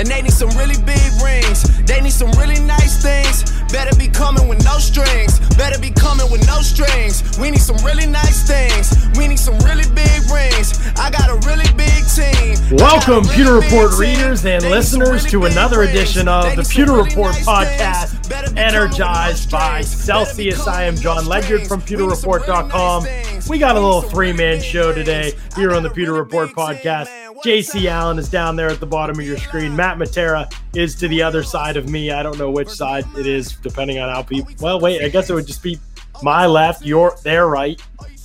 and they need some really big rings. They need some really nice things. Better be coming with no strings. Better be coming with no strings. We need some really nice things. We need some really big rings. I got a really big team. Welcome, really Pewter Report readers and listeners, really to another edition of the Pewter really Report nice podcast, energized by Celsius. I am Jon Ledyard from PewterReport.com. We got a little three man show today here on the Pewter Report podcast. JC Allen is down there at the bottom of your screen. Matt Matera is to the other side of me. I don't know which side it is, depending on how people. Well, wait, I guess it would just be my left, your their right.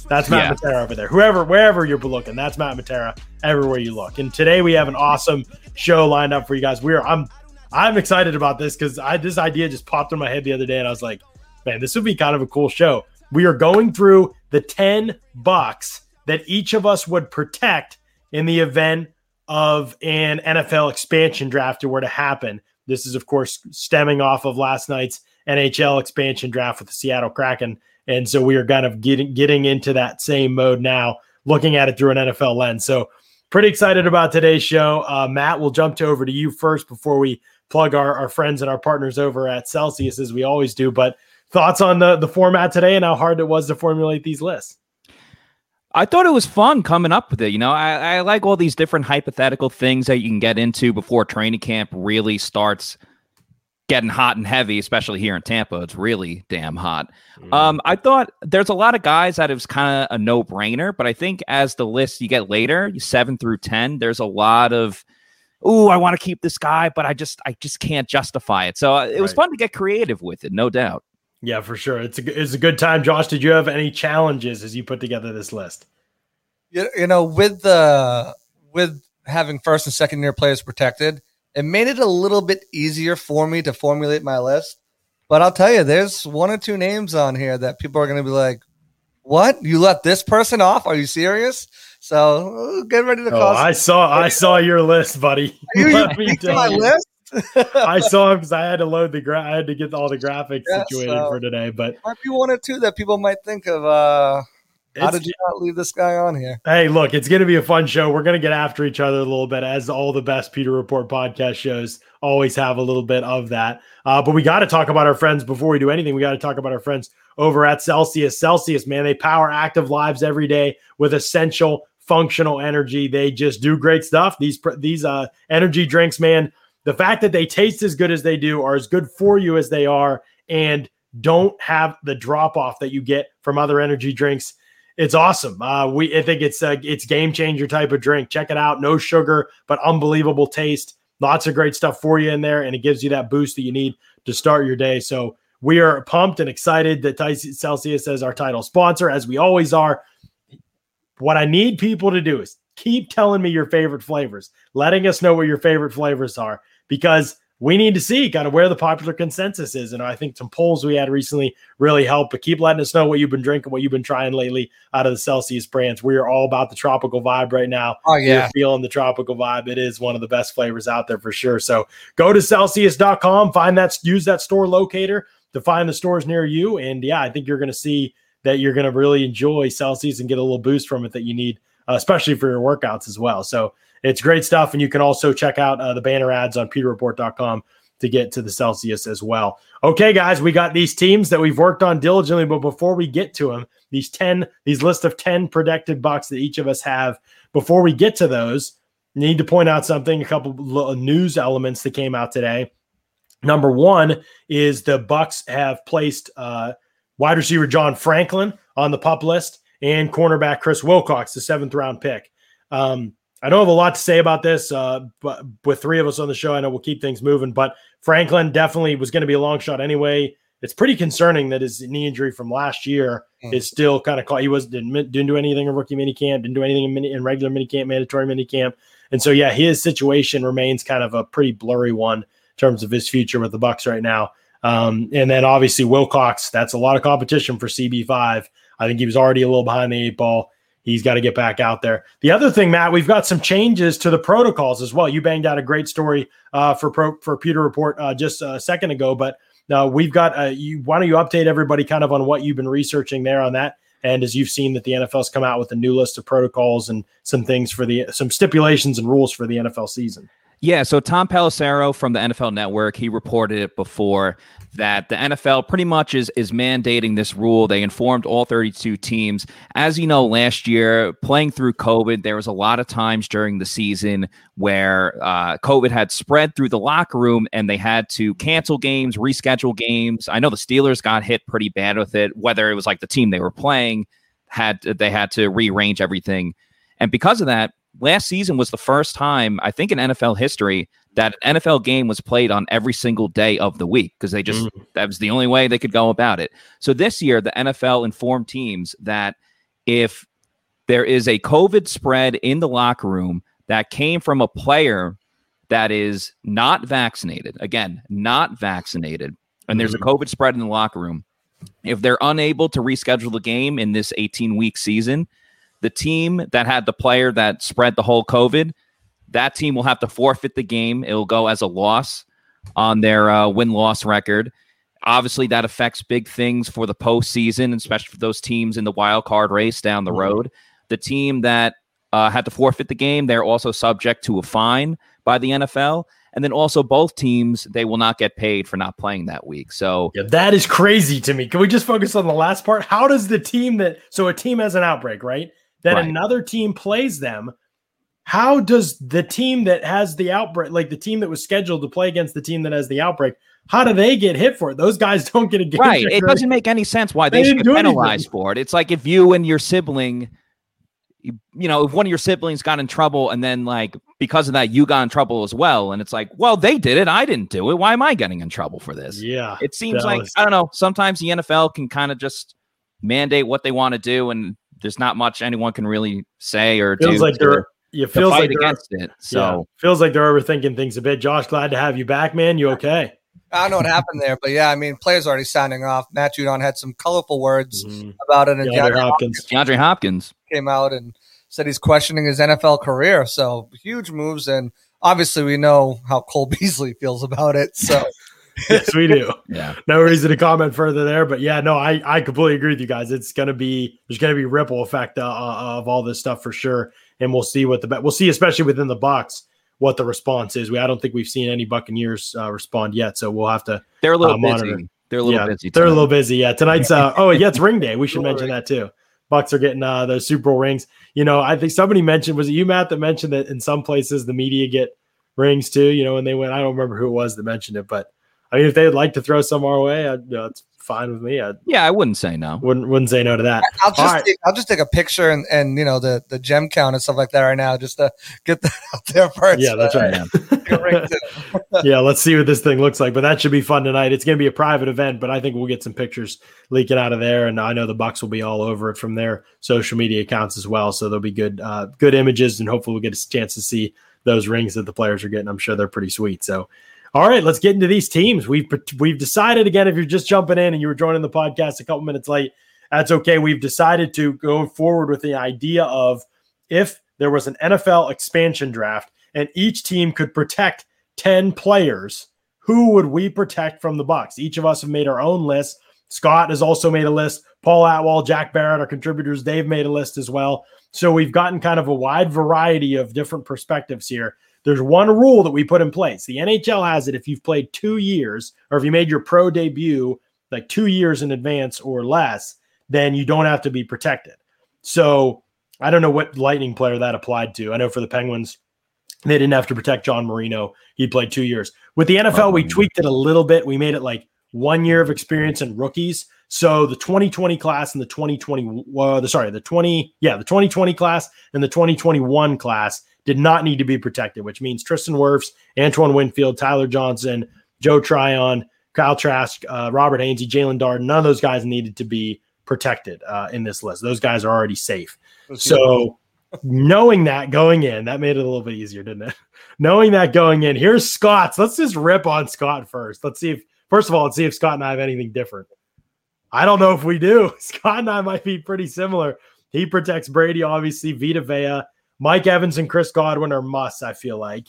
That's Matt yeah. Matera over there. Whoever, wherever you're looking, that's Matt Matera. Everywhere you look. And today we have an awesome show lined up for you guys. We're I'm I'm excited about this because I this idea just popped in my head the other day, and I was like, man, this would be kind of a cool show. We are going through the ten bucks that each of us would protect in the event of an NFL expansion draft were to happen. This is, of course, stemming off of last night's NHL expansion draft with the Seattle Kraken. And so we are kind of getting getting into that same mode now, looking at it through an NFL lens. So pretty excited about today's show. Uh, Matt, we'll jump to over to you first before we plug our, our friends and our partners over at Celsius as we always do. But thoughts on the the format today and how hard it was to formulate these lists? I thought it was fun coming up with it. You know, I, I, like all these different hypothetical things that you can get into before training camp really starts getting hot and heavy, especially here in Tampa. It's really damn hot. Mm. Um, I thought there's a lot of guys that it was kind of a no brainer, but I think as the list you get later, seven through 10, there's a lot of, oh, I want to keep this guy, but I just, I just can't justify it. So uh, it right. was fun to get creative with it, no doubt. Yeah, for sure. It's a it's a good time. Josh, did you have any challenges as you put together this list? You, you know, with the with having first and second year players protected, it made it a little bit easier for me to formulate my list. But I'll tell you, there's one or two names on here that people are going to be like, "What? You let this person off? Are you serious?" So uh, get ready to. Oh, I saw I saw your list, buddy. You, let me tell my list. I saw him because I had to load the gra- I had to get all the graphics yeah, situated so for today. But might be one or two that people might think of. uh how did you not leave this guy on here? Hey, look, it's going to be a fun show. We're going to get after each other a little bit, as all the best Pewter Report podcast shows always have a little bit of that. Uh, but we got to talk about our friends before we do anything. We got to talk about our friends over at Celsius. Celsius, man, they power active lives every day with essential functional energy. They just do great stuff. These these uh, energy drinks, man the fact that they taste as good as they do, are as good for you as they are, and don't have the drop off that you get from other energy drinks. It's awesome. Uh, we I think it's a it's game changer type of drink. Check it out. No sugar, but unbelievable taste. Lots of great stuff for you in there, and it gives you that boost that you need to start your day. So we are pumped and excited that Celsius is our title sponsor, as we always are. What I need people to do is keep telling me your favorite flavors, letting us know what your favorite flavors are because we need to see kind of where the popular consensus is. And I think some polls we had recently really helped. But keep letting us know what you've been drinking, what you've been trying lately out of the Celsius brands. We are all about the tropical vibe right now. Oh, yeah. You're feeling the tropical vibe. It is one of the best flavors out there for sure. So go to Celsius.com, find that, use that store locator to find the stores near you. And yeah, I think you're going to see that you're going to really enjoy Celsius and get a little boost from it that you need, uh, especially for your workouts as well. So it's great stuff. And you can also check out uh, the banner ads on pewterreport.com to get to the Celsius as well. Okay, guys, we got these teams that we've worked on diligently, but before we get to them, these 10, these list of 10 predicted bucks that each of us have, before we get to those, need to point out something, a couple news elements that came out today. Number one is the Bucs have placed uh, wide receiver John Franklin on the pup list and cornerback Chris Wilcox, the seventh round pick. Um, I don't have a lot to say about this, uh, but with three of us on the show, I know we'll keep things moving. But Franklin definitely was going to be a long shot anyway. It's pretty concerning that his knee injury from last year mm. is still kind of caught. He was didn't, didn't do anything in rookie minicamp, didn't do anything in, mini, in regular minicamp, mandatory minicamp, and so yeah, his situation remains kind of a pretty blurry one in terms of his future with the Bucs right now. Um, and then obviously Wilcox, that's a lot of competition for CB5. I think he was already a little behind the eight ball he's got to get back out there. The other thing, Matt, we've got some changes to the protocols as well. You banged out a great story uh, for pro, for Pewter Report uh, just a second ago, but uh, we've got uh, you. Why don't you update everybody kind of on what you've been researching there on that? And as you've seen that the NFL's come out with a new list of protocols and some things for the some stipulations and rules for the NFL season. Yeah, so Tom Pelissero from the NFL Network, he reported it before that the NFL pretty much is is mandating this rule. They informed all 32 teams. As you know, last year playing through COVID, there was a lot of times during the season where uh, COVID had spread through the locker room and they had to cancel games, reschedule games. I know the Steelers got hit pretty bad with it. Whether it was like the team they were playing had they had to rearrange everything, and because of that, last season was the first time I think in NFL history that an NFL game was played on every single day of the week because they just mm. that was the only way they could go about it. So this year the NFL informed teams that if there is a COVID spread in the locker room that came from a player that is not vaccinated, again, not vaccinated, and there's a mm-hmm. COVID spread in the locker room, if they're unable to reschedule the game in this 18 week season, the team that had the player that spread the whole COVID, that team will have to forfeit the game. It will go as a loss on their uh, win loss record. Obviously, that affects big things for the postseason, especially for those teams in the wild card race down the mm-hmm. road. The team that uh, had to forfeit the game, they're also subject to a fine by the NFL. And then also both teams, they will not get paid for not playing that week. So yeah, that is crazy to me. Can we just focus on the last part? How does the team that so a team has an outbreak, right? That right. another team plays them, how does the team that has the outbreak, like the team that was scheduled to play against the team that has the outbreak, how do they get hit for it? Those guys don't get a game. Right. It doesn't make any sense why they, they should get penalized for it. It's like if you and your sibling, you, you know, if one of your siblings got in trouble and then like because of that you got in trouble as well, and it's like, well, they did it, I didn't do it. Why am I getting in trouble for this? Yeah. It seems like was... I don't know. Sometimes the NFL can kind of just mandate what they want to do and there's not much anyone can really say or feels do like they're you feels like against it. So yeah, feels like they're overthinking things a bit. Josh, glad to have you back, man. You okay? I don't know what happened there, but yeah, I mean, players already signing off. Matt Judon had some colorful words mm-hmm. about it, and DeAndre, DeAndre Hopkins. DeAndre Hopkins came out and said he's questioning his NFL career. So huge moves, and obviously we know how Cole Beasley feels about it. So yes, we do. yeah. No reason to comment further there, but yeah, no, I I completely agree with you guys. It's gonna be there's gonna be ripple effect uh, uh of all this stuff for sure, and we'll see what the we'll see, especially within the box, what the response is. We I don't think we've seen any Buccaneers uh, respond yet, so we'll have to. They're a little uh, monitor. busy. They're a little yeah, busy. Tonight. They're a little busy. Yeah, tonight's. Uh, oh, yeah, it's ring day. We should mention that too. Bucs are getting uh, those Super Bowl rings. You know, I think somebody mentioned was it you, Matt, that mentioned that in some places the media get rings too. You know, when they went, I don't remember who it was that mentioned it, but I mean, if they'd like to throw some our way, I'd, you know, it's fine with me. I'd, yeah, I wouldn't say no. Wouldn't wouldn't say no to that. I'll just right. take, I'll just take a picture and, and you know the the gem count and stuff like that right now just to get that out there first. Yeah, that's right. yeah, let's see what this thing looks like. But that should be fun tonight. It's going to be a private event, but I think we'll get some pictures leaking out of there, and I know the Bucs will be all over it from their social media accounts as well. So there'll be good uh, good images, and hopefully we'll get a chance to see those rings that the players are getting. I'm sure they're pretty sweet. So all right, let's get into these teams. We've we've decided again. If you're just jumping in and you were joining the podcast a couple minutes late, that's okay. We've decided to go forward with the idea of if there was an NFL expansion draft and each team could protect ten players, who would we protect from the Bucs? Each of us have made our own list. Scott has also made a list. Paul Atwell, Jack Barrett, our contributors, they've made a list as well. So we've gotten kind of a wide variety of different perspectives here. There's one rule that we put in place. The NHL has it if you've played two years or if you made your pro debut like two years in advance or less, then you don't have to be protected. So I don't know what Lightning player that applied to. I know for the Penguins, they didn't have to protect John Marino. He played two years. With the NFL, we tweaked it a little bit. We made it like one year of experience in rookies. So the 2020 class and the 2020, uh, the sorry, the 20, yeah, the 2020 class and the 2021 class did not need to be protected, which means Tristan Wirfs, Antoine Winfield, Tyler Johnson, Joe Tryon, Kyle Trask, uh, Robert Hainsey, Jaelon Darden. None of those guys needed to be protected uh, in this list. Those guys are already safe. so knowing that going in, that made it a little bit easier, didn't it? knowing that going in, here's Scott's. Let's just rip on Scott first. Let's see if, first of all, let's see if Scott and I have anything different. I don't know if we do. Scott and I might be pretty similar. He protects Brady, obviously, Vita Vea. Mike Evans and Chris Godwin are musts, I feel like.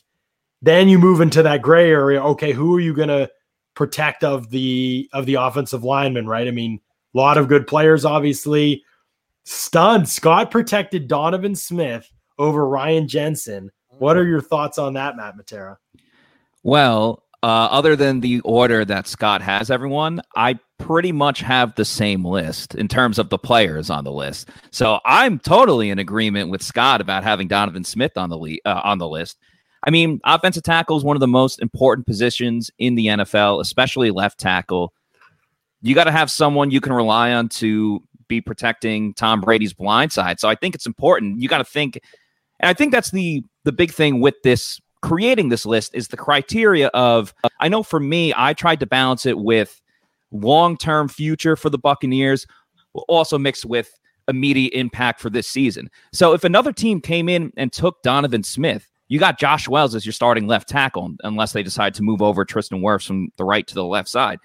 Then you move into that gray area. Okay, who are you going to protect of the of the offensive linemen, right? I mean, a lot of good players, obviously. Stunned. Scott protected Donovan Smith over Ryan Jensen What are mm-hmm. your thoughts on that, Matt Matera? Well, uh, other than the order that Scott has everyone, I pretty much have the same list in terms of the players on the list. So I'm totally in agreement with Scott about having Donovan Smith on the le- uh, on the list. I mean, offensive tackle is one of the most important positions in the NFL, especially left tackle. You got to have someone you can rely on to be protecting Tom Brady's blind side. So I think it's important. You got to think, and I think that's the the big thing with this creating this list is the criteria of. Uh, I know for me, I tried to balance it with long term future for the Buccaneers, also mixed with immediate impact for this season. So if another team came in and took Donovan Smith, you got Josh Wells as your starting left tackle, unless they decide to move over Tristan Wirfs from the right to the left side.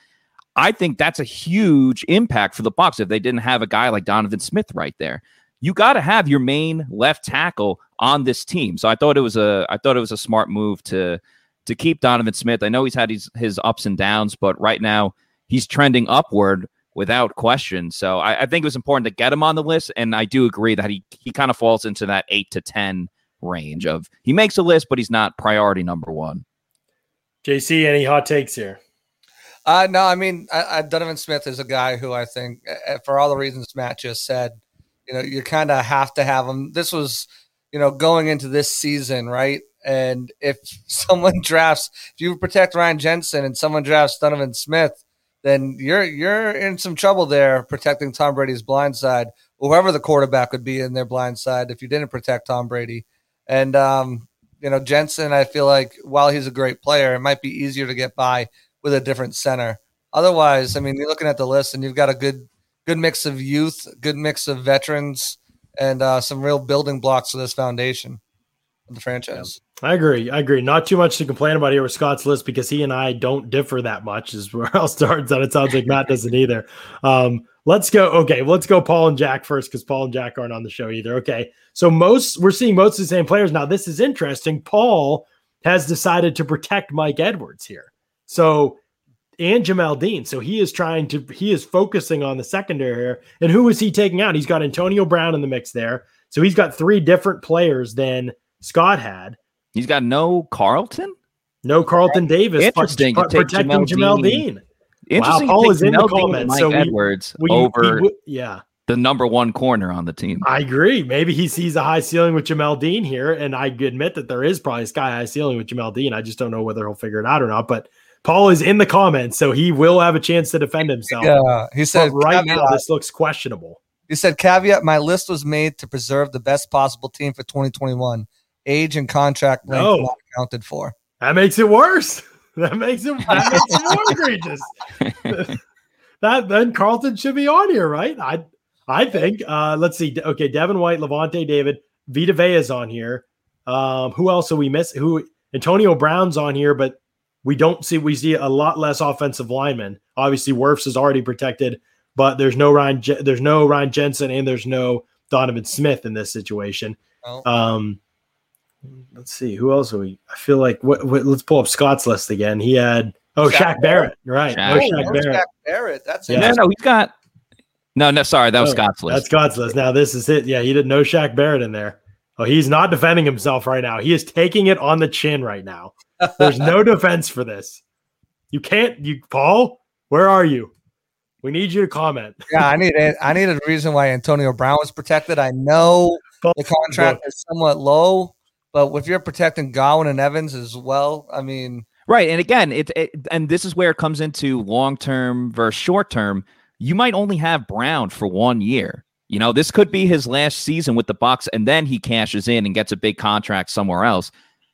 I think that's a huge impact for the Bucs if they didn't have a guy like Donovan Smith right there. You got to have your main left tackle on this team. So I thought it was a I thought it was a smart move to to keep Donovan Smith. I know he's had his, his ups and downs, but right now he's trending upward without question. So I, I think it was important to get him on the list, and I do agree that he he kind of falls into that eight to ten range of he makes a list, but he's not priority number one. JC, any hot takes here? Uh, no, I mean, I, I, Donovan Smith is a guy who I think, uh, for all the reasons Matt just said, you know, you kind of have to have them. This was, you know, going into this season, right? And if someone drafts, if you protect Ryan Jensen and someone drafts Donovan Smith, then you're you're in some trouble there protecting Tom Brady's blind side, whoever the quarterback would be in their blind side if you didn't protect Tom Brady. And um, you know, Jensen, I feel like while he's a great player, it might be easier to get by with a different center. Otherwise, I mean, you're looking at the list and you've got a good good mix of youth, good mix of veterans, and uh, some real building blocks for this foundation of the franchise. I agree. I agree. Not too much to complain about here with Scott's list because he and I don't differ that much. Is where I'll start. And it sounds like Matt doesn't either. Um, let's go. Okay, let's go Paul and Jack first because Paul and Jack aren't on the show either. Okay, so most we're seeing most of the same players now. This is interesting. Paul has decided to protect Mike Edwards here. So and Jamel Dean. So he is trying to he is focusing on the secondary here. And who is he taking out? He's got Antonio Brown in the mix there. So he's got three different players than Scott had. He's got no Carlton? No Carlton Davis. Interesting. Protecting Jamel, Jamel Dean. Dean. Interesting. Wow, Paul is in the comments. so we, Edwards we, over yeah. the number one corner on the team. I agree. Maybe he sees a high ceiling with Jamel Dean here, and I admit that there is probably a sky high ceiling with Jamel Dean. I just don't know whether he'll figure it out or not. But Paul is in the comments, so he will have a chance to defend himself. Yeah, he said but right caveat, now this looks questionable. He said, "Caveat: My list was made to preserve the best possible team for 2021. Age and contract length no. not accounted for. That makes it worse. That makes it, that makes it more egregious. that then Carlton should be on here, right? I I think. Uh, let's see. Okay, Devin White, Lavonte David, Vita Vea is on here. Um, who else are we miss? Who Antonio Brown's on here, but we don't see we see a lot less offensive linemen. Obviously, Wirfs is already protected, but there's no Ryan there's no Ryan Jensen and there's no Donovan Smith in this situation. Oh. Um, let's see who else are we. I feel like what, what, let's pull up Scott's list again. He had oh Shaq, Shaq Barrett. Barrett, right? Shaq. Oh, Shaq Barrett. Shaq Barrett. That's yeah. No, no, he's got. No, no, sorry, that was oh, Scott's list. That's Scott's list. Now this is it. Yeah, he did no Shaq Barrett in there. Oh, he's not defending himself right now. He is taking it on the chin right now. There's no defense for this. You can't. You Paul, where are you? We need you to comment. yeah, I need it. I need a reason why Antonio Brown was protected. I know the contract is somewhat low, but if you're protecting Godwin and Evans as well, I mean, right. And again, it, it and this is where it comes into long term versus short term. You might only have Brown for one year. You know, this could be his last season with the Bucs, and then he cashes in and gets a big contract somewhere else.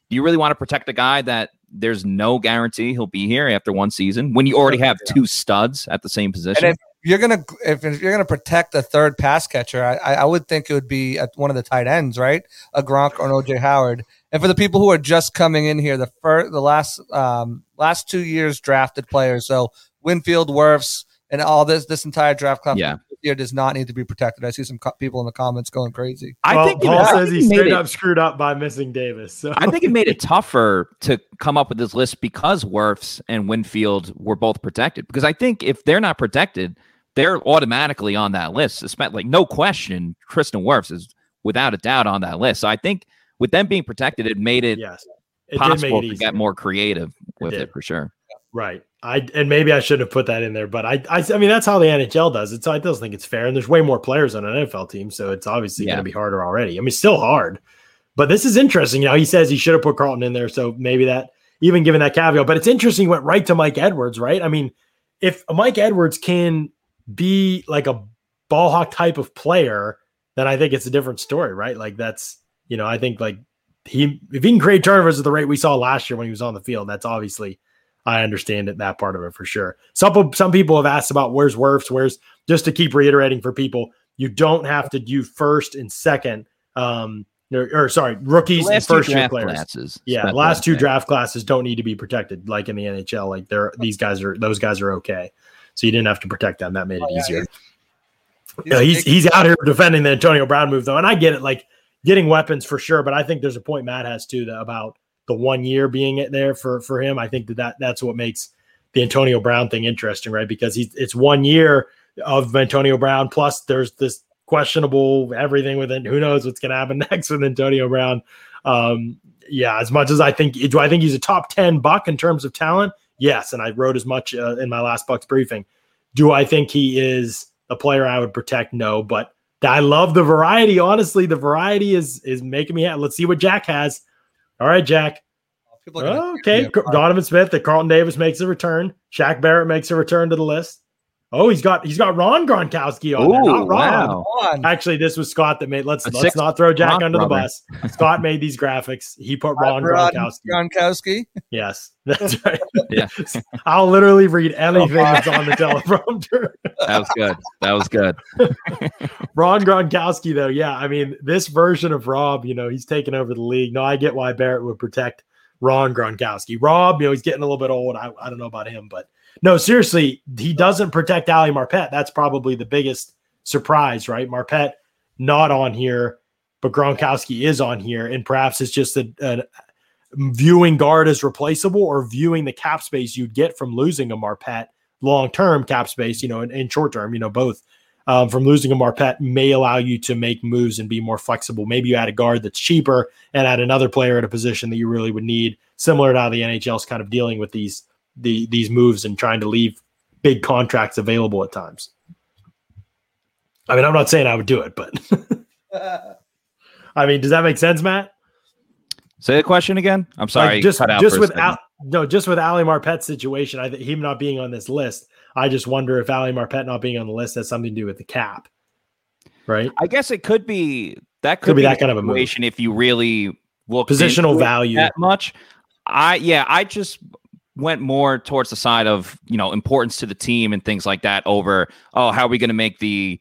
Do you really want to protect a guy that there's no guarantee he'll be here after one season when you already have two studs at the same position? And if you're gonna if, if you're gonna protect a third pass catcher, I, I would think it would be at one of the tight ends, right? A Gronk or an OJ Howard. And for the people who are just coming in here, the first the last um, last two years drafted players, so Winfield, Wirfs, and all this this entire draft class yeah. here does not need to be protected. I see some co- people in the comments going crazy. I well, think Paul says he straight it, up screwed up by missing Davis. So. I think it made it tougher to come up with this list because Wirfs and Winfield were both protected. Because I think if they're not protected, they're automatically on that list. Like no question, Tristan Wirfs is without a doubt on that list. So I think with them being protected, it made it yes, it possible it to get more creative with it, it for sure. Right. I and maybe I shouldn't have put that in there, but I I, I mean that's how the NHL does it. So I don't think it's fair. And there's way more players on an NFL team, so it's obviously yeah. going to be harder already. I mean, still hard, but this is interesting. You know, he says he should have put Carlton in there, so maybe that even given that caveat. But it's interesting. He went right to Mike Edwards, right? I mean, if Mike Edwards can be like a ball hawk type of player, then I think it's a different story, right? Like that's you know I think like he if he can create turnovers at the rate we saw last year when he was on the field, that's obviously I understand it that part of it for sure. Some some people have asked about where's Wirfs, where's just to keep reiterating for people, you don't have to do first and second. Um, or, or sorry, rookies and first year players. Classes, yeah, last two draft classes don't need to be protected like in the NHL. Like they're these guys are those guys are okay, so you didn't have to protect them. That made it oh, easier. Yeah, he's, he's, he's out here defending the Antonio Brown move though, and I get it. Like getting weapons for sure, but I think there's a point Matt has too that about the one year being it there for for him. I think that, that that's what makes the Antonio Brown thing interesting, right? Because he's it's one year of Antonio Brown plus there's this questionable everything with it. Who knows what's going to happen next with Antonio Brown? Um, yeah, as much as I think, do I think he's a top ten buck in terms of talent? Yes, and I wrote as much uh, in my last Bucs briefing. Do I think he is a player I would protect? No, but I love the variety. Honestly, the variety is is making me. Let's see what Jack has. All right, Jack. Oh, okay, Donovan Smith, that Carlton Davis makes a return. Shaq Barrett makes a return to the list. Oh, he's got he's got Ron Gronkowski on Ooh, there, not Ron. Wow. Actually, this was Scott that made. Let's A let's not throw Jack under the bus. Scott made these graphics. He put Ron Gronkowski. Gronkowski. Yes, that's right. yeah, I'll literally read anything oh, that's on the teleprompter. that was good. That was good. Ron Gronkowski, though, yeah. I mean, this version of Rob, you know, he's taken over the league. No, I get why Barrett would protect Ron Gronkowski. Rob, you know, he's getting a little bit old. I, I don't know about him, but no, seriously, he doesn't protect Ali Marpet. That's probably the biggest surprise, right? Marpet not on here, but Gronkowski is on here, and perhaps it's just a, a viewing guard as replaceable or viewing the cap space you'd get from losing a Marpet long term cap space, you know, in short term, you know, both. Um, from losing a Marpet may allow you to make moves and be more flexible. Maybe you add a guard that's cheaper and add another player at a position that you really would need, similar to how the NHL is kind of dealing with these the these moves and trying to leave big contracts available at times. I mean, I'm not saying I would do it, but I mean, does that make sense, Matt? Say the question again. I'm sorry. Like just just with Al, no, just with Ali Marpet's situation, I think him not being on this list. I just wonder if Ali Marpet not being on the list has something to do with the cap, right? I guess it could be that could, could be, be that kind of a situation if you really look positional value that much. I yeah, I just went more towards the side of you know importance to the team and things like that over oh how are we going to make the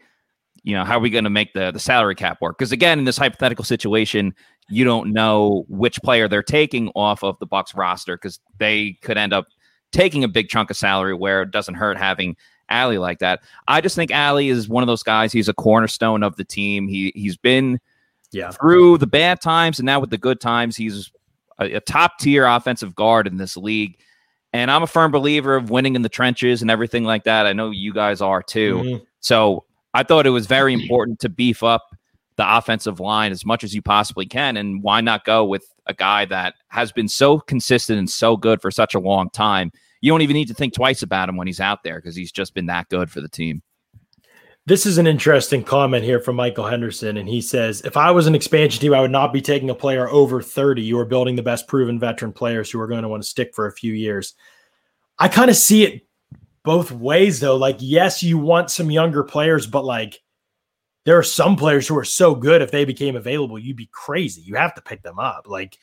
you know how are we going to make the the salary cap work because again in this hypothetical situation you don't know which player they're taking off of the bucks roster because they could end up taking a big chunk of salary where it doesn't hurt having Ali like that. I just think Ali is one of those guys. He's a cornerstone of the team. He he's been yeah through the bad times and now with the good times. He's a, a top tier offensive guard in this league. And I'm a firm believer of winning in the trenches and everything like that. I know you guys are too. Mm-hmm. So I thought it was very important to beef up the offensive line as much as you possibly can. And why not go with a guy that has been so consistent and so good for such a long time? You don't even need to think twice about him when he's out there because he's just been that good for the team. This is an interesting comment here from Michael Henderson. And he says, If I was an expansion team, I would not be taking a player over 30. You are building the best proven veteran players who are going to want to stick for a few years. I kind of see it both ways, though. Like, yes, you want some younger players, but like, there are some players who are so good if they became available, you'd be crazy. You have to pick them up. Like,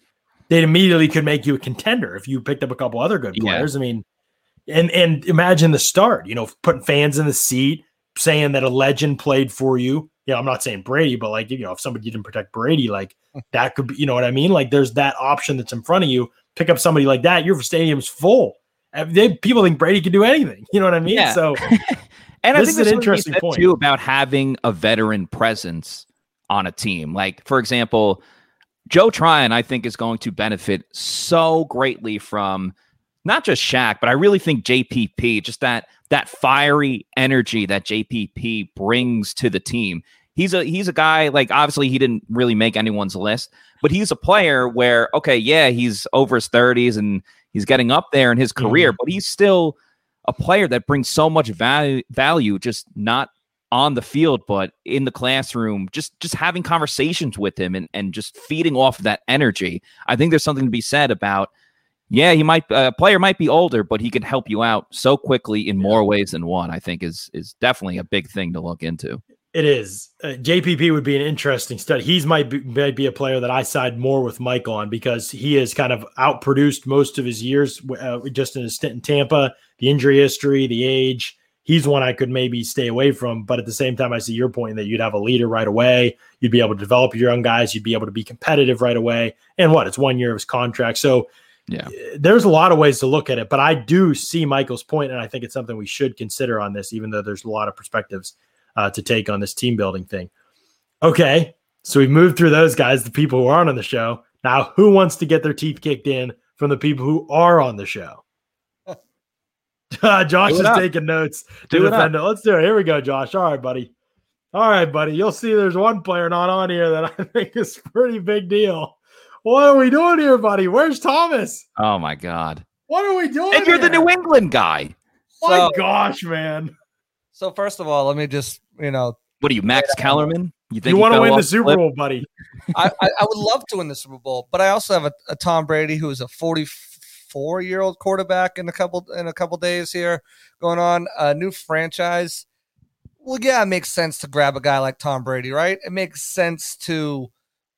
they immediately could make you a contender if you picked up a couple other good players. Yeah. I mean, and and imagine the start, you know, putting fans in the seat, saying that a legend played for you. Know, I'm not saying Brady, but like, you know, if somebody didn't protect Brady, like hmm. that could be, you know what I mean? Like there's that option that's in front of you. Pick up somebody like that, your stadium's full. They, people think Brady can do anything. You know what I mean? Yeah. So, and I think is an interesting point too about having a veteran presence on a team. Like, for example, Joe Tryon, I think, is going to benefit so greatly from not just Shaq, but I really think JPP, just that that fiery energy that JPP brings to the team. he's a he's a guy like obviously he didn't really make anyone's list, but he's a player where okay, yeah, he's over his 30s and he's getting up there in his career, mm-hmm. but he's still a player that brings so much value value just not on the field but in the classroom just just having conversations with him and and just feeding off of that energy i think there's something to be said about yeah he might a uh, player might be older but he can help you out so quickly in more ways than one i think is is definitely a big thing to look into it is. Uh, JPP would be an interesting study. He's might be, might be a player that I side more with Mike on because he has kind of outproduced most of his years uh, just in his stint in Tampa. The injury history, the age. He's one I could maybe stay away from. But at the same time, I see your point that you'd have a leader right away. You'd be able to develop your young guys. You'd be able to be competitive right away. And what? It's one year of his contract. So yeah, uh, there's a lot of ways to look at it. But I do see Michael's point, and I think it's something we should consider on this, even though there's a lot of perspectives uh, to take on this team building thing. Okay, so we've moved through those guys, the people who aren't on the show. Now, who wants to get their teeth kicked in from the people who are on the show? Josh is up. taking notes to do defend it, it. Let's do it. Here we go, Josh. All right, buddy. All right, buddy. You'll see there's one player not on here that I think is pretty big deal. What are we doing here, buddy? Where's Thomas? Oh my God. What are we doing? And you're here? the New England guy. Oh my so, gosh, man. So first of all, let me just you know. What are you, Max Kellerman? You think you want to win the Super Bowl, buddy? I, I, I, would love to win the Super Bowl, but I also have a, a Tom Brady who is a 44 year old quarterback in a couple in a couple days here going on a new franchise. Well, yeah, it makes sense to grab a guy like Tom Brady, right? It makes sense to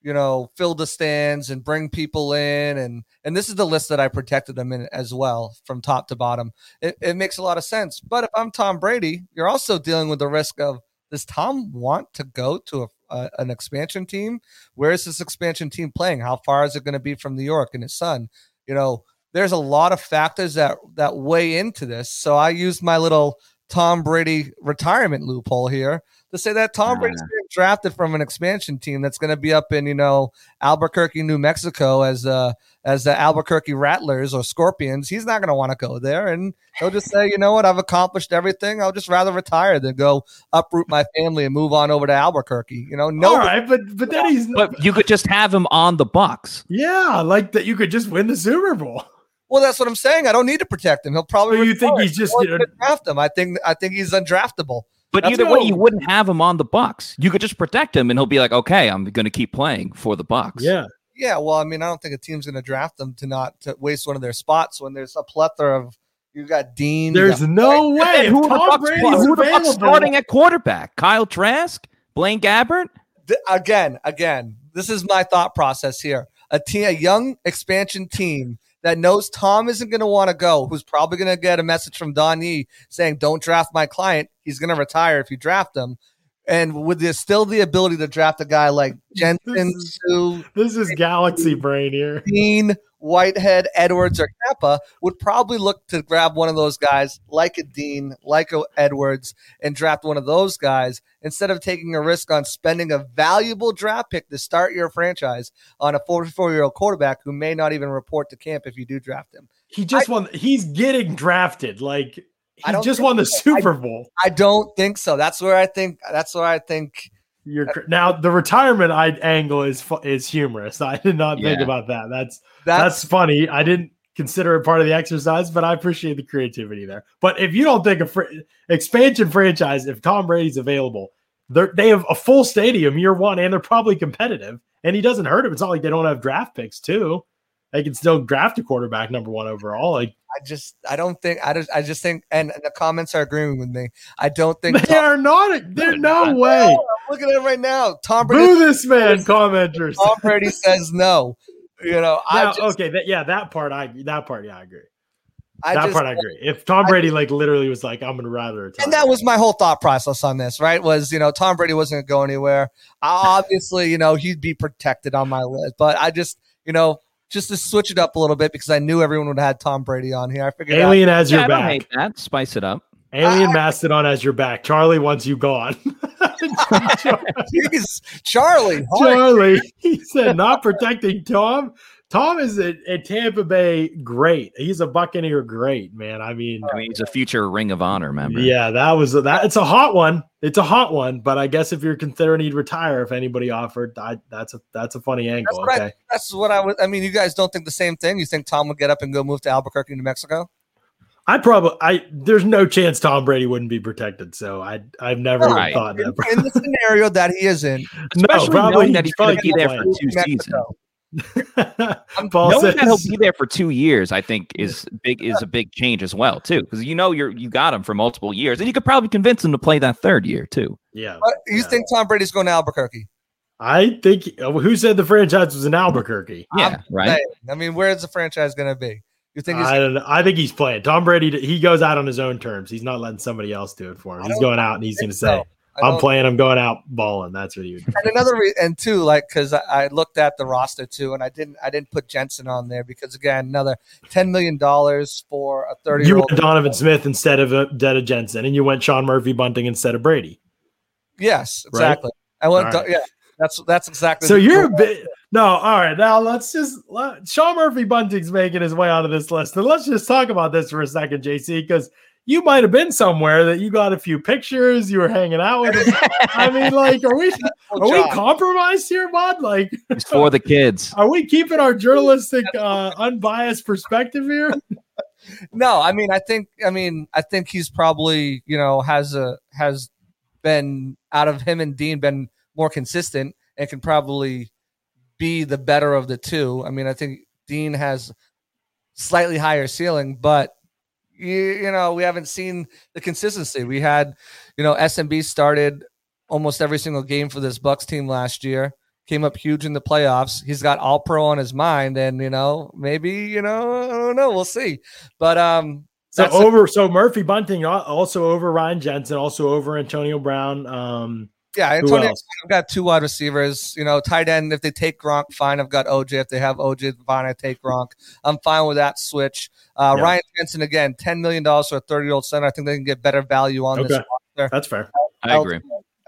you know, fill the stands and bring people in. And and this is the list that I protected them in as well, from top to bottom. It, it makes a lot of sense. But if I'm Tom Brady, you're also dealing with the risk of does Tom want to go to a, a, an expansion team? Where is this expansion team playing? How far is it going to be from New York and his son? You know, there's a lot of factors that that weigh into this. So I used my little Tom Brady retirement loophole here to say that Tom Brady's drafted from an expansion team that's going to be up in you know Albuquerque, New Mexico, as uh as the Albuquerque Rattlers or Scorpions. He's not going to want to go there, and he'll just say, you know what, I've accomplished everything. I'll just rather retire than go uproot my family and move on over to Albuquerque. You know, no, all right, but but then he's but you could just have him on the Bucs. Yeah, like that. You could just win the Super Bowl. Well, that's what I'm saying. I don't need to protect him. He'll probably. So you think he's just you know, draft him? I think I think he's undraftable. But That's either way, you wouldn't have him on the Bucs. You could just protect him, and he'll be like, "Okay, I'm going to keep playing for the Bucs." Yeah, yeah. Well, I mean, I don't think a team's going to draft them to not to waste one of their spots when there's a plethora of. You got Dean. There's no way. Who, the Bucs, who the Bucs starting at quarterback? Kyle Trask, Blaine Gabbert. The, again, again, this is my thought process here. A team, a young expansion team that knows Tom isn't going to want to go, who's probably going to get a message from Don Yee saying, "Don't draft my client. He's going to retire if you draft him." And with the, still the ability to draft a guy like Jensen, this is, this is galaxy brain here. Dean, Whitehead, Edwards, or Cappa would probably look to grab one of those guys like a Dean, like a Edwards, and draft one of those guys instead of taking a risk on spending a valuable draft pick to start your franchise on a 44 year old quarterback who may not even report to camp if you do draft him. He just I, won. He's getting drafted. Like he just won the Super Bowl. I, I, don't think so. That's where I think. That's where I think you're now the retirement I, angle is is humorous. I did not yeah. think about that. That's, that's that's funny. I didn't consider it part of the exercise, but I appreciate the creativity there. But if you don't think a fr- expansion franchise, if Tom Brady's available, they they have a full stadium year one, and they're probably competitive. And he doesn't hurt him. It's not like they don't have draft picks too. They can still draft a quarterback number one overall. Like I just I don't think I just I just think and, and the comments are agreeing with me. I don't think they Tom, are not. There's no way. No, look at it right now. Tom Brady. Boo this man, commenters. Tom Brady says no. You know, now, just, okay, that, yeah, that part I that part, yeah, I agree. I that just, part I agree. If Tom Brady I, like literally was like, I'm gonna rather. And that was my whole thought process on this, right? Was you know, Tom Brady wasn't gonna go anywhere. Obviously, you know, he'd be protected on my list, but I just, you know, just to switch it up a little bit because I knew everyone would have had Tom Brady on here. I figured Alien out, as your yeah, back. hate that. Spice it up. Alien I, Mastodon as your back. Charlie wants you gone. Jeez, Charlie. Charlie. He said not protecting Tom. Tom is at, at Tampa Bay great. He's a Buccaneer great, man. I mean, I mean, he's a future Ring of Honor member. yeah, that was that. It's a hot one. It's a hot one. But I guess if you're considering he'd retire, if anybody offered, I, that's a that's a funny That's angle. what, I, Okay, that's what I would. I mean, you guys don't think the same thing? You think Tom would get up and go move to Albuquerque, New Mexico? I probably I there's no chance Tom Brady wouldn't be protected. So I I've never Right. thought In, that. in the scenario that he is in, no, Especially probably knowing that he's probably be there for two seasons. Mexico. Paul Knowing that he'll be there for two years, I think, is big is a big change as well too. Because you know you're you got him for multiple years, and you could probably convince him to play that third year too. yeah, But you Yeah. think Tom Brady's going to Albuquerque? I think uh, who said the franchise was in Albuquerque? Yeah, right. I mean, where's the franchise going to be? You think he's I don't know. I think he's playing. Tom Brady, he goes out on his own terms. He's not letting somebody else do it for him. He's going out and he's going to say, so. I "I'm playing. I'm going out balling." That's what you. Would do. And another re- and two, like because I, I looked at the roster too, and I didn't I didn't put Jensen on there because again, another ten million dollars for a thirty You went Donovan Smith instead of uh, Detta Jensen, and you went Sean Murphy Bunting instead of Brady. Yes, Right? exactly. I went. Right. yeah, that's that's exactly. So you're a bit no. All right, now let's just let, Sean Murphy Bunting's making his way onto this list, and let's just talk about this for a second, JC, because you might have been somewhere that you got a few pictures, you were hanging out with. him. I mean, like, are we are we compromised here, bud? Like, It's for the kids. are we keeping our journalistic, uh, unbiased perspective here? No, I mean, I think, I mean, I think he's probably, you know, has a has been out of him and Dean been more consistent and can probably be the better of the two. I mean, I think Dean has slightly higher ceiling, but you, you know, we haven't seen the consistency. We had, you know, SMB started almost every single game for this Bucs team last year. Came up huge in the playoffs. He's got all pro on his mind, and you know, maybe you know, I don't know. We'll see. But um, So that's a- over, so Murphy Bunting also over Ryan Jensen, also over Antonio Brown. Um, yeah, Antonio. I've got two wide receivers. You know, tight end. If they take Gronk, fine. I've got OJ. If they have OJ, fine. I take Gronk. I'm fine with that switch. Uh, Yeah. Ryan Jensen again, ten million dollars for a 30 year old center. I think they can get better value on this Okay. roster that's fair. I agree.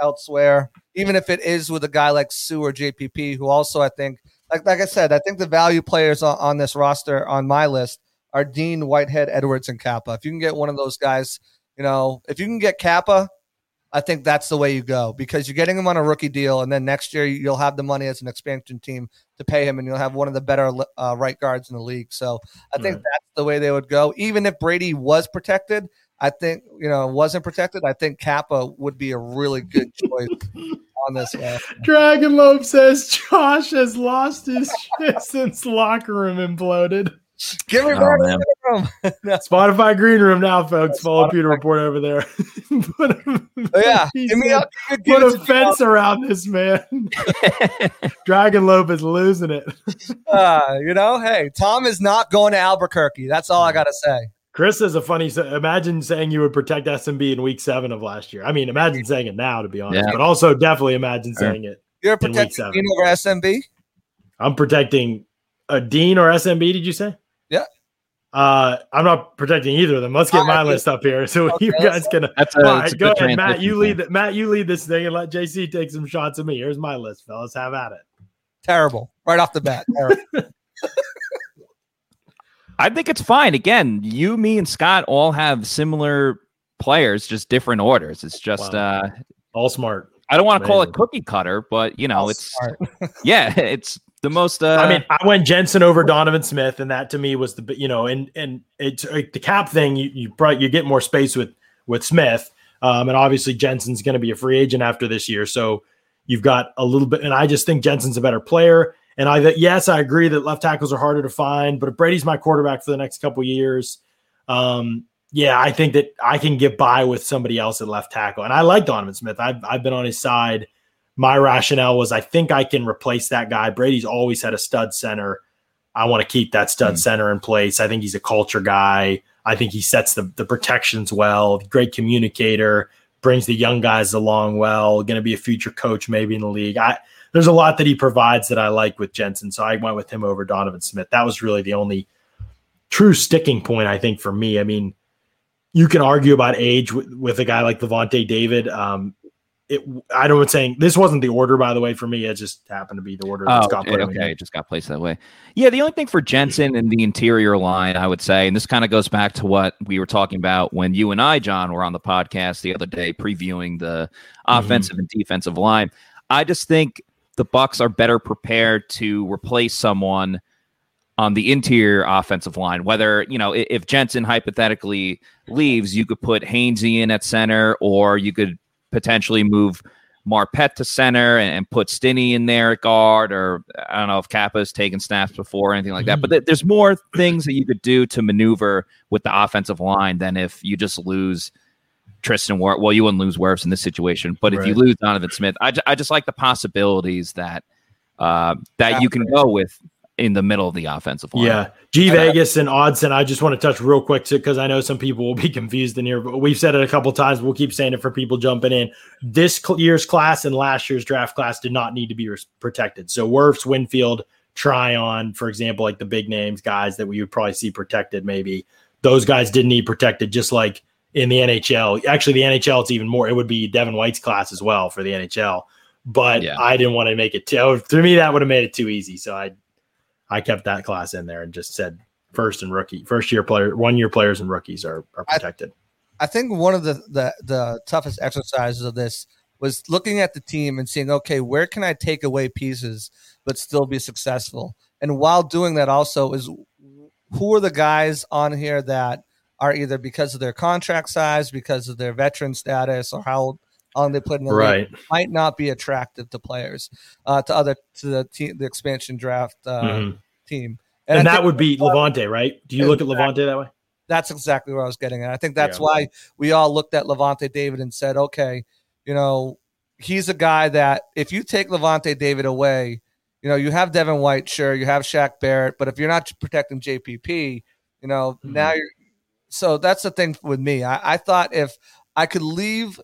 elsewhere, even if it is with a guy like Suh or JPP, who also I think, like like I said, I think the value players on, on this roster on my list are Dean, Whitehead, Edwards, and Cappa. If you can get one of those guys, you know, if you can get Cappa, I think that's the way you go because you're getting him on a rookie deal, and then next year you'll have the money as an expansion team to pay him, and you'll have one of the better uh, right guards in the league. So I think Right. that's the way they would go. Even if Brady was protected, I think you know wasn't protected. I think Cappa would be a really good choice on this. Uh, Dragon Lope says Josh has lost his shit since locker room imploded. Give me Oh, back man. the room. Spotify Green Room now, folks. Follow Pewter Report over there. put a, Oh, yeah, he give me up. Give, give put a to me fence around this man. Dragon Lope is losing it. Uh, you know, hey, Tom is not going to Albuquerque. That's all I got to say. Chris is a funny. Imagine saying you would protect SMB in week seven of last year. I mean, imagine saying it now, to be honest, Yeah. but also definitely imagine Sure. saying it. You're In week protecting seven. Dean over SMB. I'm protecting a Dean or SMB. Did you say? Yeah. Uh, I'm not protecting either of them. Let's get All my right. list up here so Okay, you guys can. That's a, right, go ahead, Matt. You lead. there. The, Matt, you lead this thing and let JC take some shots at me. Here's my list, fellas. Have at it. Terrible, right off the bat. I think it's fine. Again, you, me, and Scott all have similar players, just different orders. It's just Wow. uh All smart. I don't want to call it cookie cutter, but you know, All it's smart. yeah, it's the most uh I mean, I went Jensen over Donovan Smith, and that to me was the you know, and and it's like the cap thing. You you probably you get more space with with Smith, um, and obviously Jensen's going to be a free agent after this year, so you've got a little bit. And I just think Jensen's a better player. And I yes, I agree that left tackles are harder to find, but if Brady's my quarterback for the next couple years, um, yeah, I think that I can get by with somebody else at left tackle. And I like Donovan Smith. I've I've been on his side. My rationale was I think I can replace that guy. Brady's always had a stud center. I want to keep that stud Hmm. center in place. I think he's a culture guy. I think he sets the, the protections well, great communicator, brings the young guys along well, going to be a future coach maybe in the league. I there's a lot that he provides that I like with Jensen. So I went with him over Donovan Smith. That was really the only true sticking point, I think, for me. I mean, you can argue about age with, with a guy like Levante David. Um, it I don't saying this wasn't the order by the way for me. It just happened to be the order. Oh, Scott okay, it just got placed that way. Yeah, the only thing for Jensen and the interior line, I would say, and this kind of goes back to what we were talking about when you and I, John, were on the podcast the other day previewing the Mm-hmm. offensive and defensive line. I just think the Bucs are better prepared to replace someone on the interior offensive line. Whether you know if Jensen hypothetically leaves, you could put Hainsey in at center, or you could potentially move Marpet to center and, and put Stinnie in there at guard, or I don't know if Cappa's taken snaps before or anything like that. But th- there's more things that you could do to maneuver with the offensive line than if you just lose Tristan War. Well, you wouldn't lose Wirfs in this situation, but if you lose Donovan Smith, I, I just like the possibilities that uh, that you can go with in the middle of the offensive line. Yeah, G Vegas and Oddson. I just want to touch real quick because I know some people will be confused in here. But we've said it a couple times. We'll keep saying it for people jumping in. This year's class and last year's draft class did not need to be protected. So Wirfs, Winfield, Tryon, for example, like the big names guys that we would probably see protected. Maybe those guys didn't need protected. Just like in the NHL, actually the NHL, it's even more. It would be Devin White's class as well for the NHL. But Yeah. I didn't want to make it too. Oh, to me, that would have made it too easy. So I I kept that class in there and just said first and rookie, first year player, one year players and rookies are, are I- protected. I think one of the, the the toughest exercises of this was looking at the team and seeing, okay, where can I take away pieces but still be successful? And while doing that, also is who are the guys on here that are either because of their contract size, because of their veteran status, or how long they played in the league, right. might not be attractive to players, uh, to other to the team, the expansion draft uh, Mhm. team. And, I that would be Lavonte, right? Do you look at Lavonte that way? that's exactly where I was getting at. I think that's Yeah. why we all looked at Lavonte David and said, okay, you know, he's a guy that if you take Lavonte David away, you know, you have Devin White, sure, you have Shaq Barrett, but if you're not protecting JPP, you know, Mhm. now you're. So that's the thing with me. I, I thought if I could leave,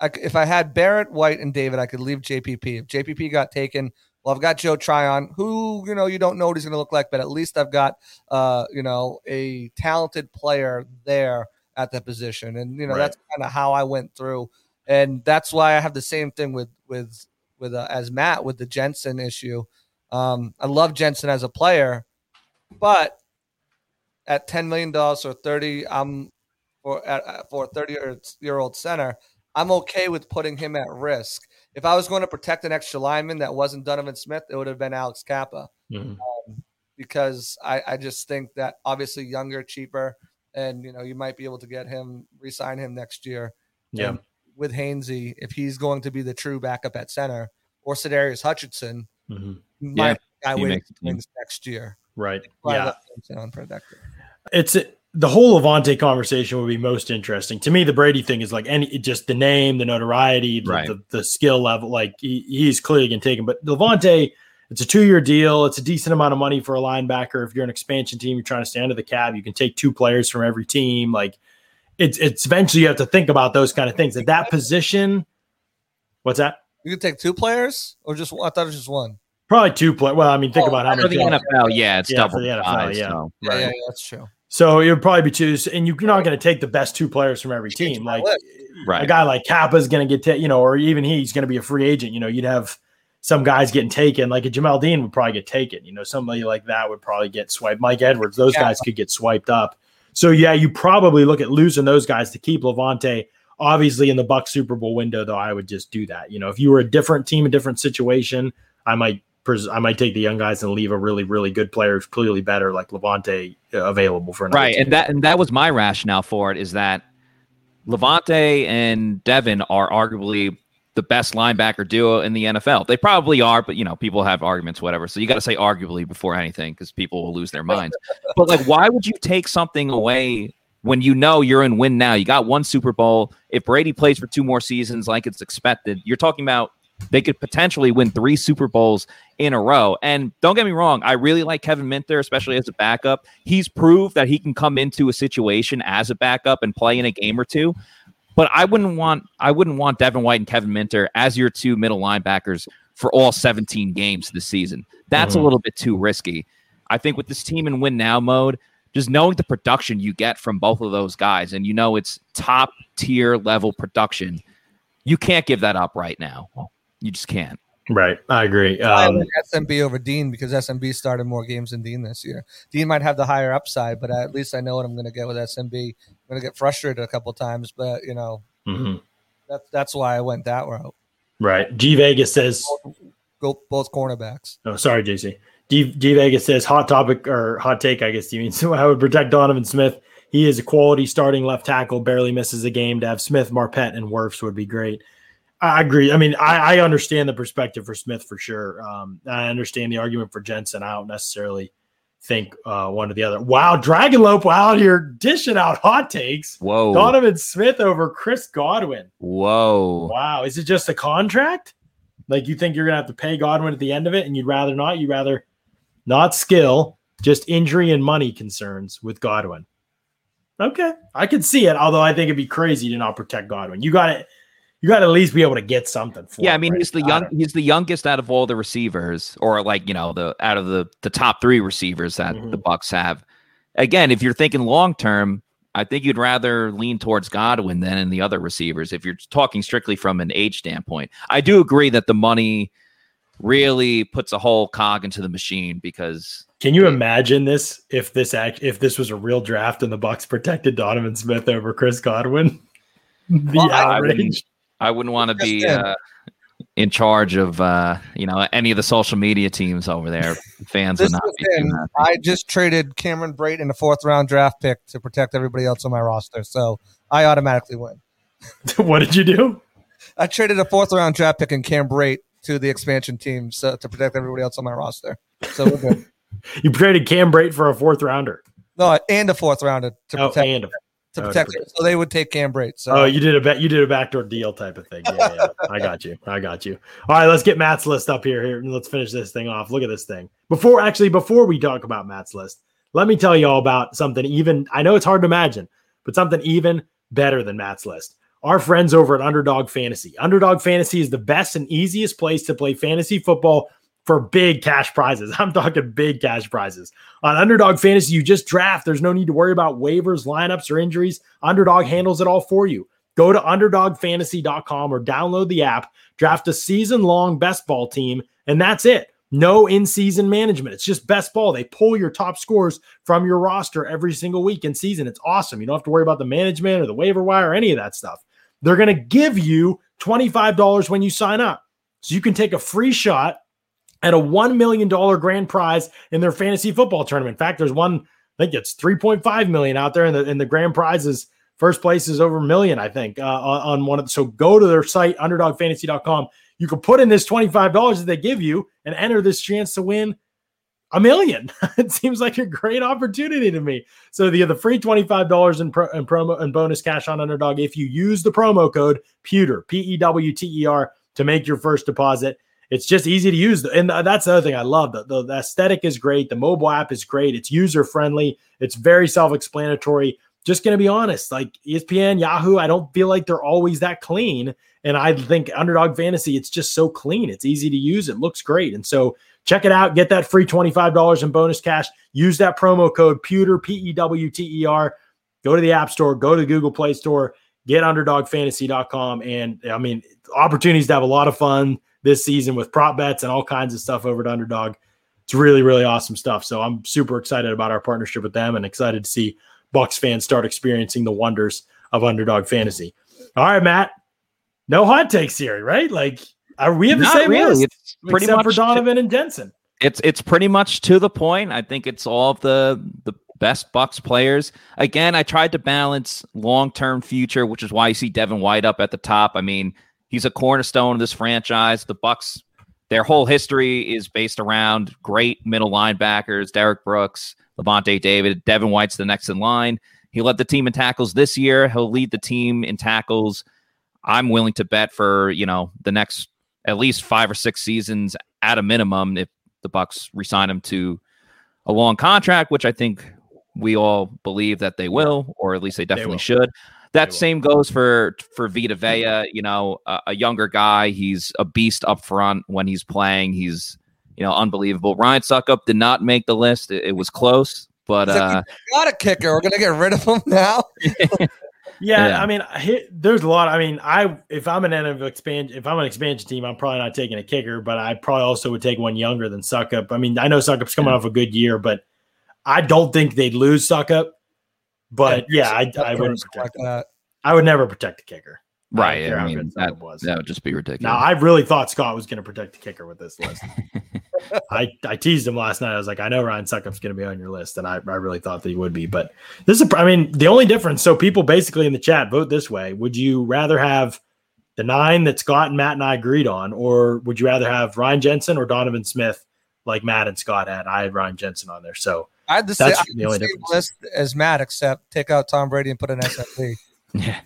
I if I had Barrett, White, and David, I could leave JPP. If JPP got taken, well, I've got Joe Tryon, who you know you don't know what he's going to look like, but at least I've got uh, you know a talented player there at that position, and you know Right. that's kind of how I went through, and that's why I have the same thing with with with uh, as Matt with the Jensen issue. Um, I love Jensen as a player, but at ten million dollars or thirty, I'm for at, for a thirty year old center, I'm okay with putting him at risk. If I was going to protect an extra lineman that wasn't Donovan Smith, it would have been Alex Cappa Mhm. because I, I just think that obviously younger, cheaper, and you know you might be able to get him, resign him next year. Yeah. And with Hainsey, if he's going to be the true backup at center, or Sadarius Hutchinson, Mhm. my Yeah, guy waiting makes the team. next year. Right. Yeah. Hutchinson unprotected? It's the whole Lavonte conversation would be most interesting to me. The Brady thing is like any just the name, the notoriety, the, Right. the, the skill level. Like he, he's clearly getting taken, but Lavonte, it's a two year deal. It's a decent amount of money for a linebacker. If you're an expansion team, you're trying to stay under the cap. You can take two players from every team. Like it's it's eventually you have to think about those kind of things. At that position, what's that? You can take two players or just one? I thought it was just one. Probably two players. Well, I mean, think Oh, about how For many. the NFL, yeah, it's Yeah, double for the NFL, size, yeah. so. Right. yeah, yeah, that's true. So it would probably be two, and you're not going to take the best two players from every team. Like list. a guy like Cappa is going to get, ta- you know, or even he's going to be a free agent. You know, you'd have some guys getting taken, like a Jamel Dean would probably get taken. You know, somebody like that would probably get swiped. Mike Edwards, those Yeah. guys could get swiped up. So yeah, you probably look at losing those guys to keep Lavonte. Obviously, in the Buck Super Bowl window, though, I would just do that. You know, if you were a different team, a different situation, I might. Pres- I might take the young guys and leave a really, really good player who's clearly better, like Lavonte, uh, available for another right team. and that and that was my rationale for it is that lavonte and devin are arguably the best linebacker duo in the nfl they probably are but you know people have arguments whatever so you got to say arguably before anything because people will lose their minds. But like why would you take something away when you know you're in win now? You got one super bowl. If brady plays for two more seasons like it's expected you're talking about they could potentially win three super bowls in a row. And don't get me wrong, I really like Kevin Minter, especially as a backup. He's proved that he can come into a situation as a backup and play in a game or two. But I wouldn't want I wouldn't want Devin White and Kevin Minter as your two middle linebackers for all 17 games this season. That's Mhm. a little bit too risky. I think with this team in win now mode, just knowing the production you get from both of those guys, and you know it's top tier level production, you can't give that up right now. You just can't. Right, I agree. I Um, went SMB over Dean because SMB started more games than Dean this year. Dean might have the higher upside, but at least I know what I'm going to get with SMB. I'm going to get frustrated a couple times, but you know mhm. that's that's why I went that route. Right. G Vegas says, Go both cornerbacks. oh, sorry, JC. D, D Vegas says, hot topic or hot take, I guess you mean. So I would protect Donovan Smith. He is a quality starting left tackle, barely misses a game. To have Smith, Marpet, and Wirfs would be great. I agree. I mean, I, I understand the perspective for Smith for sure. Um, I understand the argument for Jensen. I don't necessarily think uh, one or the other. Wow, Dragon Lope out here dishing out hot takes. Whoa. Donovan Smith over Chris Godwin. Whoa. Wow. Is it just a contract? Like you think you're gonna have to pay Godwin at the end of it, and you'd rather not? You'd rather not skill, just injury and money concerns with Godwin. Okay, I could see it. Although I think it'd be crazy to not protect Godwin. You got to, you got to at least be able to get something for. Yeah, I mean right? he's the young he's the youngest out of all the receivers, or like you know the out of the the top three receivers that Mhm. the Bucs have. Again, if you're thinking long term, I think you'd rather lean towards Godwin than in the other receivers. If you're talking strictly from an age standpoint, I do agree that the money really puts a whole cog into the machine because Can you imagine this if this act if this was a real draft and the Bucs protected Donovan Smith over Chris Godwin? The Well, I- I outrage. I wouldn't want to be in. uh, in charge of uh, you know any of the social media teams over there. Fans would not be too in, happy. I just traded Cameron Brate in a fourth round draft pick to protect everybody else on my roster, so I automatically win. what did you do? I traded a fourth round draft pick in Cam Brate to the expansion team so, to protect everybody else on my roster. So we're good. You traded Cam Brate for a fourth rounder. no, and a fourth rounder to Oh, protect and a to oh, protect it. So they would take Cam Brate. So Oh, you did a bet. You did a backdoor deal type of thing. Yeah, yeah. I got you. I got you. All right, let's get Matt's list up here. Here, and let's finish this thing off. Look at this thing. Before, actually, before we talk about Matt's list, let me tell you all about something. Even I know it's hard to imagine, but something even better than Matt's list. Our friends over at Underdog Fantasy. Underdog Fantasy is the best and easiest place to play fantasy football for big cash prizes. I'm talking big cash prizes. On Underdog Fantasy, you just draft. There's no need to worry about waivers, lineups, or injuries. Underdog handles it all for you. Go to underdogfantasy.com or download the app, draft a season long best ball team, and that's it. No in season management. It's just best ball. They pull your top scores from your roster every single week in season. It's awesome. You don't have to worry about the management or the waiver wire or any of that stuff. They're going to give you $25 when you sign up. So you can take a free shot at a $1 million grand prize in their fantasy football tournament. In fact, there's one, I think it's 3.5 million out there, and the, and the grand prize is first place is over a million, I think, uh, on on one of the, so go to their site, underdogfantasy.com. You can put in this $25 that they give you and enter this chance to win a million. it seems like a great opportunity to me. So the the free $25 in, pro, in promo and bonus cash on underdog if you use the promo code pewter p-e-w-t-e-r to make your first deposit it's just easy to use. And that's the other thing i love. The, the, the aesthetic is great. The mobile app is great. It's user friendly it's very self-explanatory. Just going to be honest like E espn yahoo i don't feel like they're always that clean. And i think underdog fantasy it's just so clean. It's easy to use. It looks great. And so check it out. Get that free $25 in bonus cash. Use that promo code pewter p-e-w-t-e-r go to the app store. Go to the google play store. Get underdogfantasy.com and i mean opportunities to have a lot of fun this season with prop bets and all kinds of stuff over at underdog it's really really awesome stuff so i'm super excited about our partnership with them and excited to see bucs fans start experiencing the wonders of underdog fantasy all right matt no hot takes here right like are we have the Not same really. list It's pretty except much for donovan and jensen it's it's pretty much to the point. I think it's all of the the best Bucs players. Again, I tried to balance long term future, which is why you see Devin White up at the top. I mean, he's a cornerstone of this franchise. The Bucs, their whole history is based around great middle linebackers: Derrick Brooks, Lavonte David, Devin White's the next in line. He led the team in tackles this year. He'll lead the team in tackles. I'm willing to bet for you know the next at least five or six seasons at a minimum if the Bucs resign him to a long contract, which I think we all believe that they will, or at least they definitely will. should. That same goes for for Vita Vea. You know, a, a younger guy. He's a beast up front when he's playing. He's you know unbelievable. Ryan Succop did not make the list. It, it was close, but He's like, uh, got a kicker. We're gonna get rid of him now. Yeah, Yeah. I mean, hi- there's a lot. I mean, I if I'm an NFL expansion, if I'm an expansion team, I'm probably not taking a kicker, but I probably also would take one younger than Succop. I mean, I know Succop's coming off a good year, but I don't think they'd lose Succop. But yeah, I, I wouldn't like protect. him. that. I would never protect the kicker. Right. care I mean, that, was. that would just be ridiculous. Now, I really thought Scott was going to protect the kicker with this list. I, I teased him last night. I was like, I know Ryan Succop's going to be on your list, and I, I really thought that he would be. But this is, a- I mean, the only difference. So people basically in the chat vote this way: Would you rather have the nine that Scott and Matt and I agreed on, or would you rather have Ryan Jensen or Donovan Smith, like Matt and Scott had? I had Ryan Jensen on there, so I had the, That's same, the the only same list as Matt, except take out Tom Brady and put an SFP. Yeah.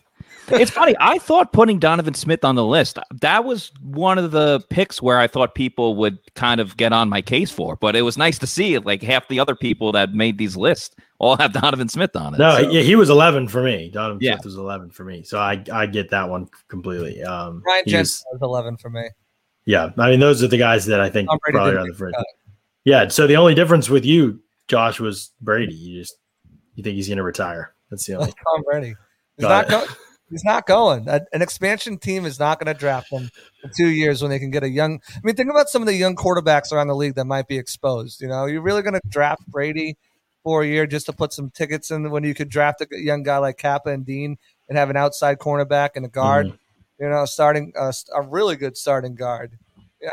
It's funny. I thought putting Donovan Smith on the list, that was one of the picks where I thought people would kind of get on my case for. But it was nice to see like half the other people that made these lists all have Donovan Smith on it. no, So, yeah, he was eleven for me. Donovan Yeah. Smith was eleven for me, so I I get that one completely. Um, Ryan he Jensen was- was 11 for me. Yeah, I mean those are the guys that I think probably didn't are the fringe. the cut. Yeah, so the only difference with you, Josh, was Brady. You just you think he's going to retire. That's the only. Tom Brady. He's Got not going. He's not going. A- An expansion team is not going to draft him in two years when they can get a young. I mean, think about some of the young quarterbacks around the league that might be exposed. You know, you're really going to draft Brady for a year just to put some tickets in when you could draft a young guy like Kappa and Dean and have an outside cornerback and a guard. Mm-hmm. You know, starting a, a really good starting guard.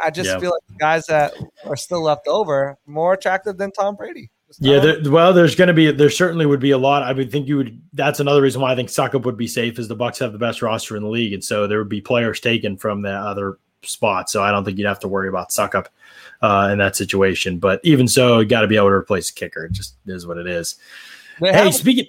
I just Yeah. feel like the guys that are still left over more attractive than Tom Brady. Just Yeah, there, well, there's going to be there certainly would be a lot. I would think you would. That's another reason why I think Succop would be safe is the Bucs have the best roster in the league, and so there would be players taken from the other spot. So I don't think you'd have to worry about Succop uh, in that situation. But even so, you got to be able to replace the kicker. It just is what it is. They Hey, have speaking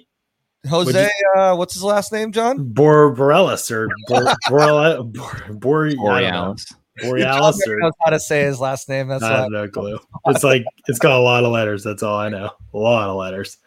Jose, uh, what's his last name, John? Bor Borealis or Bor Borele- Bor Bor I don't know. Borealis. Borealis or knows how to say his last name. That's I have no clue. It's like it's got a lot of letters. That's all I know. A lot of letters.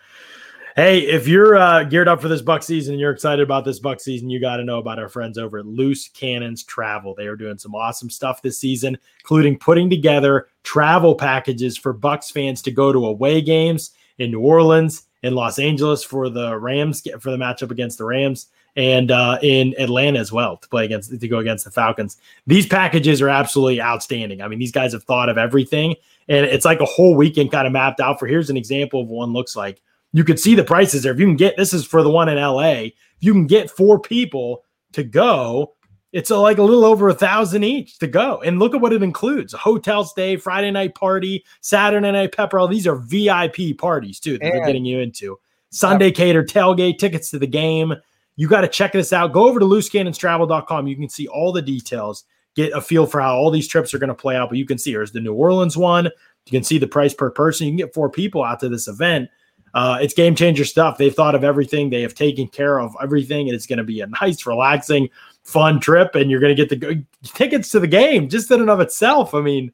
Hey, if you're uh, geared up for this buck season and you're excited about this buck season, you got to know about our friends over at Loose Cannons Travel. They are doing some awesome stuff this season, including putting together travel packages for Bucs fans to go to away games in New Orleans, in Los Angeles for the Rams for the matchup against the Rams, and uh, in Atlanta as well to play against to go against the Falcons. These packages are absolutely outstanding. I mean, these guys have thought of everything, and it's like a whole weekend kind of mapped out. For here's an example of one looks like. You could see the prices there. If you can get this is for the one in LA. If you can get four people to go, it's a, like a little over a thousand each to go. And look at what it includes: a hotel stay, Friday night party, Saturday night pepper. All these are VIP parties too that they're getting you into. Sunday cater, tailgate, tickets to the game. You got to check this out. Go over to loosecannonstravel.com. You can see all the details, get a feel for how all these trips are going to play out. But you can see here's the New Orleans one. You can see the price per person. You can get four people out to this event. Uh, it's game changer stuff. They've thought of everything. They have taken care of everything, and it's going to be a nice, relaxing, fun trip. And you're going to get the tickets to the game just in and of itself. I mean,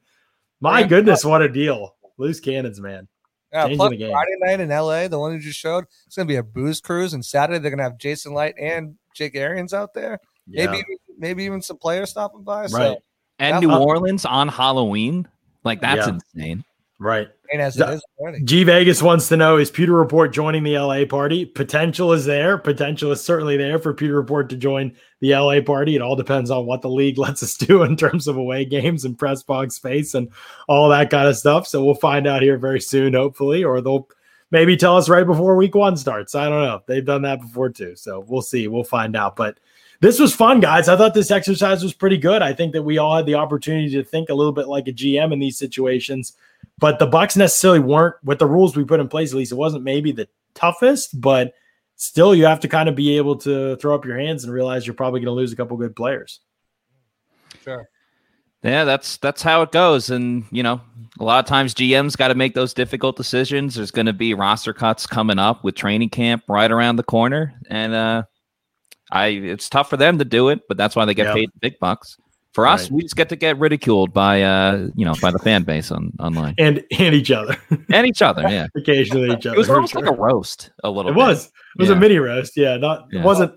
my goodness, what a deal! Loose cannons, man. Yeah, plus the game. Friday night in LA, the one you just showed, it's gonna be a booze cruise, and Saturday they're gonna have Jason Licht and Jake Arians out there. Yeah. Maybe maybe even some players stopping by. So right, And New Orleans on Halloween. Like that's Yeah. insane. Right. ain't as it is already. G Vegas wants to know is Pewter Report joining the LA party? Potential is there. Potential is certainly there for Pewter Report to join the LA party. It all depends on what the league lets us do in terms of away games and press box space and all that kind of stuff. So we'll find out here very soon, hopefully, or they'll maybe tell us right before week one starts. I don't know. They've done that before too. So we'll see. We'll find out. But this was fun, guys. I thought this exercise was pretty good. I think that we all had the opportunity to think a little bit like a GM in these situations but the Bucs necessarily weren't with the rules we put in place. At least it wasn't maybe the toughest, but still, you have to kind of be able to throw up your hands and realize you're probably going to lose a couple good players. Sure. Yeah, that's that's how it goes. And you know, a lot of times GMs got to make those difficult decisions. There's going to be roster cuts coming up with training camp right around the corner, and uh, I it's tough for them to do it, but that's why they get Yeah. paid the big bucks. For us, Right. we just get to get ridiculed by uh, you know, by the fan base on online And and each other, and each other. Yeah, occasionally each other. it was almost sure. like a roast. A little. It bit. was. It was Yeah. a mini roast. Yeah, not Yeah. it wasn't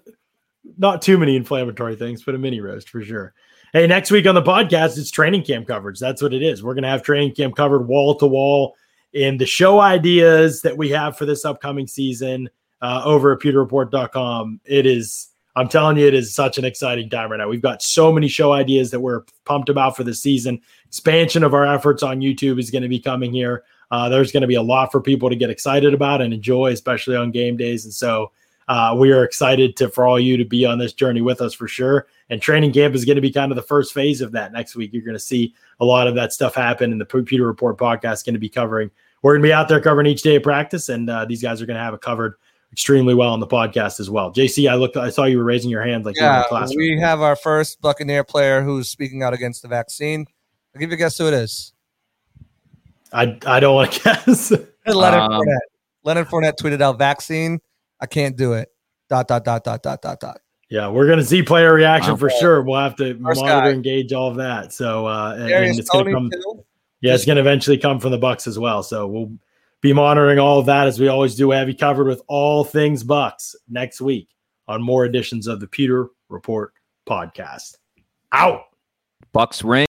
not too many inflammatory things, but a mini roast for sure. Hey, next week on the podcast, it's training camp coverage. That's what it is. We're gonna have training camp covered wall to wall in the show ideas that we have for this upcoming season. uh, over at pewterreport.com. It is, I'm telling you, it is such an exciting time right now. We've got so many show ideas that we're pumped about for the season. Expansion of our efforts on YouTube is going to be coming here. Uh, there's going to be a lot for people to get excited about and enjoy, especially on game days. And so uh, we are excited to for all you to be on this journey with us for sure. And training camp is going to be kind of the first phase of that next week. You're going to see a lot of that stuff happen, and the Pewter Report podcast is going to be covering. We're going to be out there covering each day of practice, and uh, these guys are going to have it covered extremely well on the podcast as well. JC, I looked, I saw you were raising your hand like yeah, we have our first Buccaneer player who's speaking out against the vaccine. I'll give you a guess who it is. I I don't want to guess. Leonard um, Fournette. Leonard Fournette tweeted out vaccine. I can't do it. Dot dot dot dot dot dot dot. Yeah, we're gonna see player reaction okay. for sure. We'll have to First monitor, guy. engage all of that. So uh, and, and it's gonna come. Too. Yeah, it's gonna eventually come from the Bucs as well. So we'll be monitoring all of that as we always do. We have you covered with all things Bucs next week on more editions of the Pewter Report podcast. Out. Bucs ring.